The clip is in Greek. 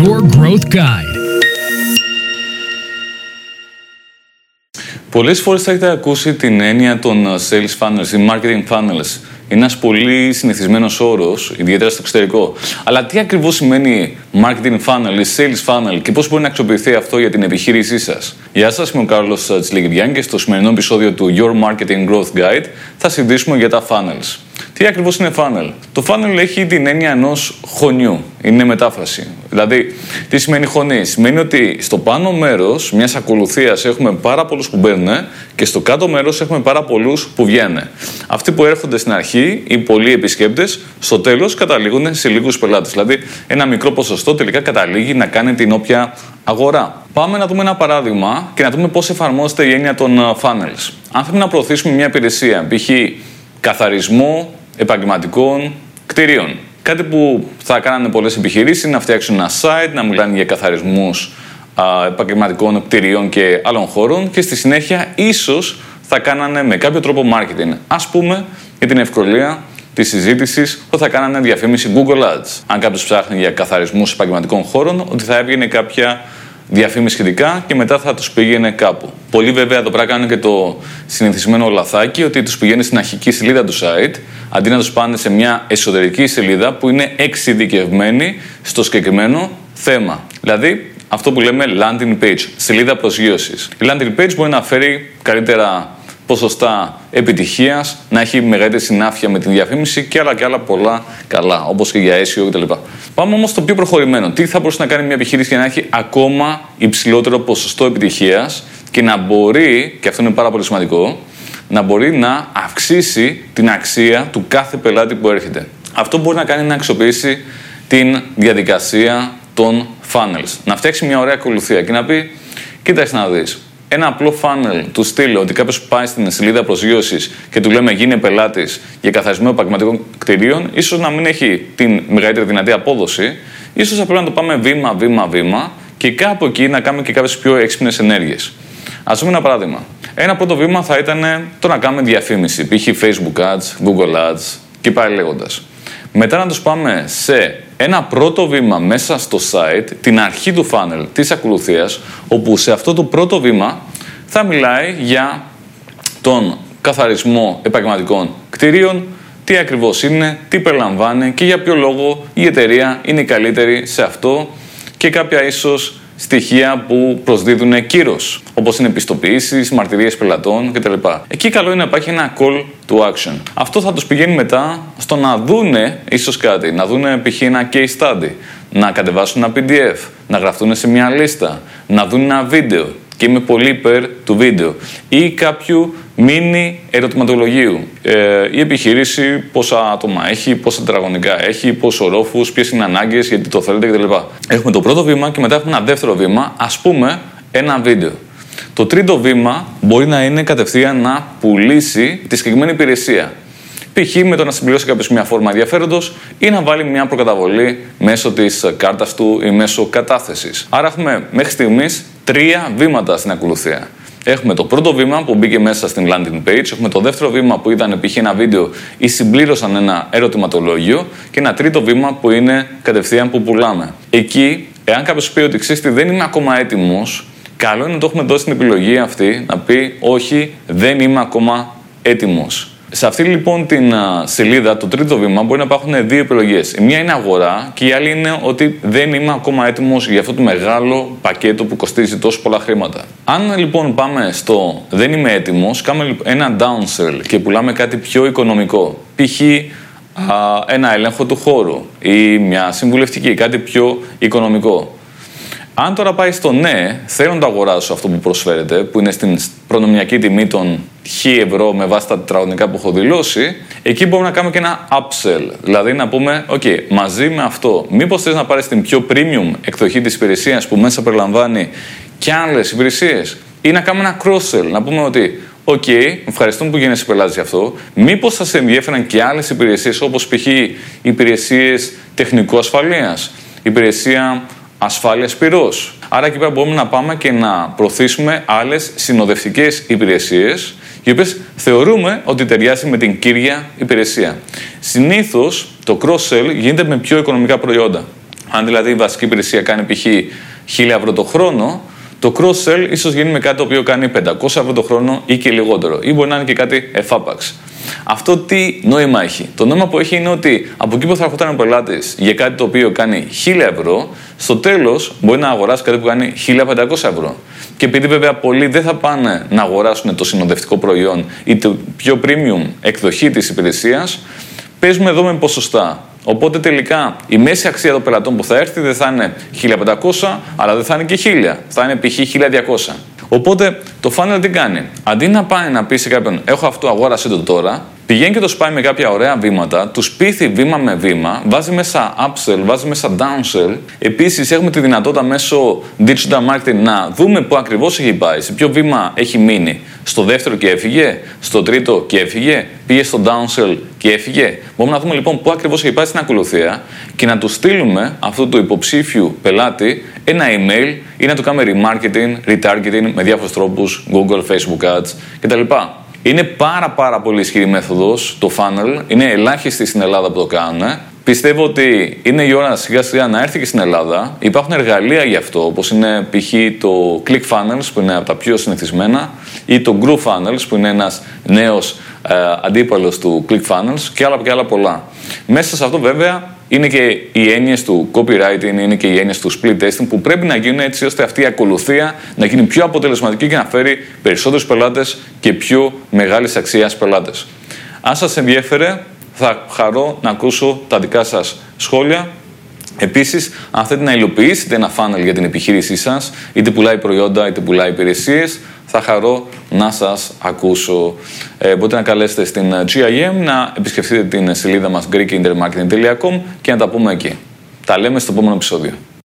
Your Growth Guide. Πολλές φορές θα έχετε ακούσει την έννοια των sales funnels ή marketing funnels. Είναι ένας πολύ συνηθισμένος όρος, ιδιαίτερα στο εξωτερικό. Αλλά τι ακριβώς σημαίνει marketing funnel ή sales funnel και πώς μπορεί να αξιοποιηθεί αυτό για την επιχείρησή σας; Γεια σας, είμαι ο Κάρλος Τσιλιγκριάν και στο σημερινό επεισόδιο του Your Marketing Growth Guide θα συζητήσουμε για τα funnels. Τι ακριβώς είναι funnel; Το funnel έχει την έννοια ενός χωνιού. Είναι μετάφραση. Δηλαδή, τι σημαίνει χωνή. Σημαίνει ότι στο πάνω μέρος μιας ακολουθίας έχουμε πάρα πολλούς που μπαίνουν και στο κάτω μέρος έχουμε πάρα πολλούς που βγαίνουν. Αυτοί που έρχονται στην αρχή, οι πολλοί επισκέπτες, στο τέλος καταλήγουν σε λίγους πελάτες. Δηλαδή, ένα μικρό ποσοστό τελικά καταλήγει να κάνει την όποια αγορά. Πάμε να δούμε ένα παράδειγμα και να δούμε πώς εφαρμόζεται η έννοια των funnels. Αν θέλουμε να προωθήσουμε μια υπηρεσία, π.χ. καθαρισμό επαγγελματικών κτηρίων. Κάτι που θα κάνανε πολλές επιχειρήσεις είναι να φτιάξουν ένα site, να μιλάνε για καθαρισμούς επαγγελματικών κτηρίων και άλλων χώρων και στη συνέχεια ίσως θα κάνανε με κάποιο τρόπο marketing. Ας πούμε για την ευκολία της συζήτησης ότι θα κάνανε διαφήμιση Google Ads. Αν κάποιος ψάχνει για καθαρισμούς επαγγελματικών χώρων, ότι θα έβγαινε κάποια διαφήμιση σχετικά και μετά θα τους πήγαινε κάπου. Πολλοί βέβαια εδώ πέρα κάνουν και το συνηθισμένο λαθάκι ότι τους πηγαίνει στην αρχική σελίδα του site αντί να τους πάνε σε μια εσωτερική σελίδα που είναι εξειδικευμένη στο συγκεκριμένο θέμα. Δηλαδή αυτό που λέμε landing page, σελίδα προσγείωσης. Η landing page μπορεί να φέρει καλύτερα ποσοστά επιτυχίας, να έχει μεγαλύτερη συνάφεια με την διαφήμιση και άλλα και άλλα πολλά καλά, όπως και για SEO κτλ. Πάμε όμως στο πιο προχωρημένο. Τι θα μπορούσε να κάνει μια επιχείρηση για να έχει ακόμα υψηλότερο ποσοστό επιτυχίας και να μπορεί, και αυτό είναι πάρα πολύ σημαντικό, να μπορεί να αυξήσει την αξία του κάθε πελάτη που έρχεται. Αυτό μπορεί να κάνει να αξιοποιήσει την διαδικασία των funnels. Να φτιάξει μια ωραία ακολουθία και να πει: Κοίταξε να δεις. Ένα απλό funnel του στείλει ότι κάποιος πάει στην σελίδα προσγείωσης και του λέμε γίνει πελάτης για καθαρισμό επαγγελματικών κτηρίων, ίσως να μην έχει την μεγαλύτερη δυνατή απόδοση, ίσως απλά να το πάμε βήμα, βήμα, βήμα και κάπου εκεί να κάνουμε και κάποιες πιο έξυπνες ενέργειες. Α δούμε ένα παράδειγμα. Ένα πρώτο βήμα θα ήταν το να κάνουμε διαφήμιση, π.χ. Facebook Ads, Google Ads και πάει λέγοντας. Μετά να τους πάμε σε ένα πρώτο βήμα μέσα στο site, την αρχή του funnel της ακολουθίας, όπου σε αυτό το πρώτο βήμα θα μιλάει για τον καθαρισμό επαγγελματικών κτηρίων, τι ακριβώς είναι, τι περιλαμβάνει και για ποιο λόγο η εταιρεία είναι η καλύτερη σε αυτό και κάποια ίσως στοιχεία που προσδίδουν κύρος, όπως είναι επιστοποιήσει, μαρτυρίες πελατών κτλ. Εκεί καλό είναι να υπάρχει ένα call to action. Αυτό θα τους πηγαίνει μετά στο να δούνε ίσως κάτι, να δούνε π.χ. ένα case study, να κατεβάσουν ένα PDF, να γραφτούν σε μια λίστα, να δουν ένα βίντεο. Και είμαι πολύ υπέρ του βίντεο. Ή κάποιου μίνι ερωτηματολογίου. Ε, η επιχείρηση πόσα άτομα έχει, πόσα τετραγωνικά έχει, πόσο ρόφου, ποιες είναι οι ανάγκες, γιατί το θέλετε κτλ. Έχουμε το πρώτο βήμα και μετά έχουμε ένα δεύτερο βήμα, ας πούμε ένα βίντεο. Το τρίτο βήμα μπορεί να είναι κατευθείαν να πουλήσει τη συγκεκριμένη υπηρεσία. Π.χ. με το να συμπληρώσει κάποιος μια φόρμα ενδιαφέροντος ή να βάλει μια προκαταβολή μέσω της κάρτας του ή μέσω κατάθεσης. Άρα έχουμε μέχρι στιγμής τρία βήματα στην ακολουθία. Έχουμε το πρώτο βήμα που μπήκε μέσα στην landing page, έχουμε το δεύτερο βήμα που ήταν π.χ. ένα βίντεο ή συμπλήρωσαν ένα ερωτηματολόγιο και ένα τρίτο βήμα που είναι κατευθείαν που πουλάμε. Εκεί, εάν κάποιος πει ότι ξέρει δεν είμαι ακόμα έτοιμος, καλό είναι να το έχουμε δώσει την επιλογή αυτή να πει όχι, δεν είμαι ακόμα έτοιμος. Σε αυτή λοιπόν την σελίδα, το τρίτο βήμα, μπορεί να υπάρχουν δύο επιλογές. Η μία είναι αγορά και η άλλη είναι ότι δεν είμαι ακόμα έτοιμος για αυτό το μεγάλο πακέτο που κοστίζει τόσο πολλά χρήματα. Αν λοιπόν πάμε στο δεν είμαι έτοιμος, κάνουμε ένα downsell και πουλάμε κάτι πιο οικονομικό. Π.χ. ένα έλεγχο του χώρου ή μια συμβουλευτική, κάτι πιο οικονομικό. Αν τώρα πάει στο ναι, θέλω να το αγοράσω αυτό που προσφέρετε, που είναι στην προνομιακή τιμή των 1000 ευρώ με βάση τα τετραγωνικά που έχω δηλώσει, εκεί μπορούμε να κάνουμε και ένα upsell. Δηλαδή να πούμε, OK, μαζί με αυτό, μήπως θες να πάρεις την πιο premium εκδοχή της υπηρεσίας που μέσα περιλαμβάνει και άλλες υπηρεσίες, ή να κάνουμε ένα cross-sell. Να πούμε ότι, OK, ευχαριστούμε που γίνεσαι πελάτης γι' αυτό. Μήπως θα σε ενδιαφέραν και άλλες υπηρεσίες, όπως π.χ. υπηρεσίες τεχνικού ασφαλείας, υπηρεσία ασφάλειας πυρός. Άρα εκεί πέρα μπορούμε να πάμε και να προωθήσουμε άλλες συνοδευτικές υπηρεσίες, οι οποίες θεωρούμε ότι ταιριάζει με την κύρια υπηρεσία. Συνήθως το cross-sell γίνεται με πιο οικονομικά προϊόντα. Αν δηλαδή η βασική υπηρεσία κάνει π.χ. 1000 ευρώ το χρόνο, το cross-sell ίσως γίνει με κάτι το οποίο κάνει 500 ευρώ το χρόνο ή και λιγότερο. Ή μπορεί να είναι και κάτι εφάπαξ. Αυτό τι νόημα έχει. Το νόημα που έχει είναι ότι από εκεί που θα έρχονταν ο πελάτης για κάτι το οποίο κάνει 1000 ευρώ, στο τέλος μπορεί να αγοράσει κάτι που κάνει 1500 ευρώ. Και επειδή βέβαια πολλοί δεν θα πάνε να αγοράσουν το συνοδευτικό προϊόν ή το πιο premium εκδοχή της υπηρεσίας, παίζουμε εδώ με ποσοστά. Οπότε τελικά η μέση αξία των πελατών που θα έρθει δεν θα είναι 1500, αλλά δεν θα είναι και 1000. Θα είναι π.χ. 1200. Οπότε το funnel τι κάνει; Αντί να πάει να πει σε κάποιον, Έχω αυτό, αγόρασε το τώρα, πηγαίνει και το σπάει με κάποια ωραία βήματα, τους πείθει βήμα με βήμα, βάζει μέσα upsell, βάζει μέσα downsell. Επίσης έχουμε τη δυνατότητα μέσω digital marketing να δούμε πού ακριβώς έχει πάει, σε ποιο βήμα έχει μείνει. Στο δεύτερο και έφυγε, στο τρίτο και έφυγε, πήγε στο downsell και έφυγε. Μπορούμε να δούμε λοιπόν πού ακριβώς έχει πάει στην ακολουθία και να του στείλουμε αυτού του υποψήφιου πελάτη ένα email ή να του κάνουμε remarketing, retargeting με διάφορους τρόπους, Google, Facebook Ads κτλ. Είναι πάρα πάρα πολύ ισχυρή μέθοδος το funnel. Είναι ελάχιστη στην Ελλάδα που το κάνουν. Πιστεύω ότι είναι η ώρα σιγά σιγά να έρθει και στην Ελλάδα. Υπάρχουν εργαλεία γι' αυτό, όπως είναι π.χ. το ClickFunnels που είναι από τα πιο συνηθισμένα ή το GrooveFunnels που είναι ένας νέος ε, αντίπαλος του ClickFunnels και άλλα και άλλα πολλά. Μέσα σε αυτό βέβαια είναι και οι έννοιες του copywriting, είναι και οι έννοιες του split testing που πρέπει να γίνουν έτσι ώστε αυτή η ακολουθία να γίνει πιο αποτελεσματική και να φέρει περισσότερους πελάτες και πιο μεγάλης αξίας πελάτες. Αν σας ενδιέφερε, θα χαρώ να ακούσω τα δικά σας σχόλια. Επίσης, αν θέλετε να υλοποιήσετε ένα funnel για την επιχείρησή σας, είτε πουλάει προϊόντα είτε πουλάει υπηρεσίες, θα χαρώ να σας ακούσω. Ε, μπορείτε να καλέσετε στην GIM, να επισκεφτείτε την σελίδα μας greekintermarketing.com και να τα πούμε εκεί. Τα λέμε στο επόμενο επεισόδιο.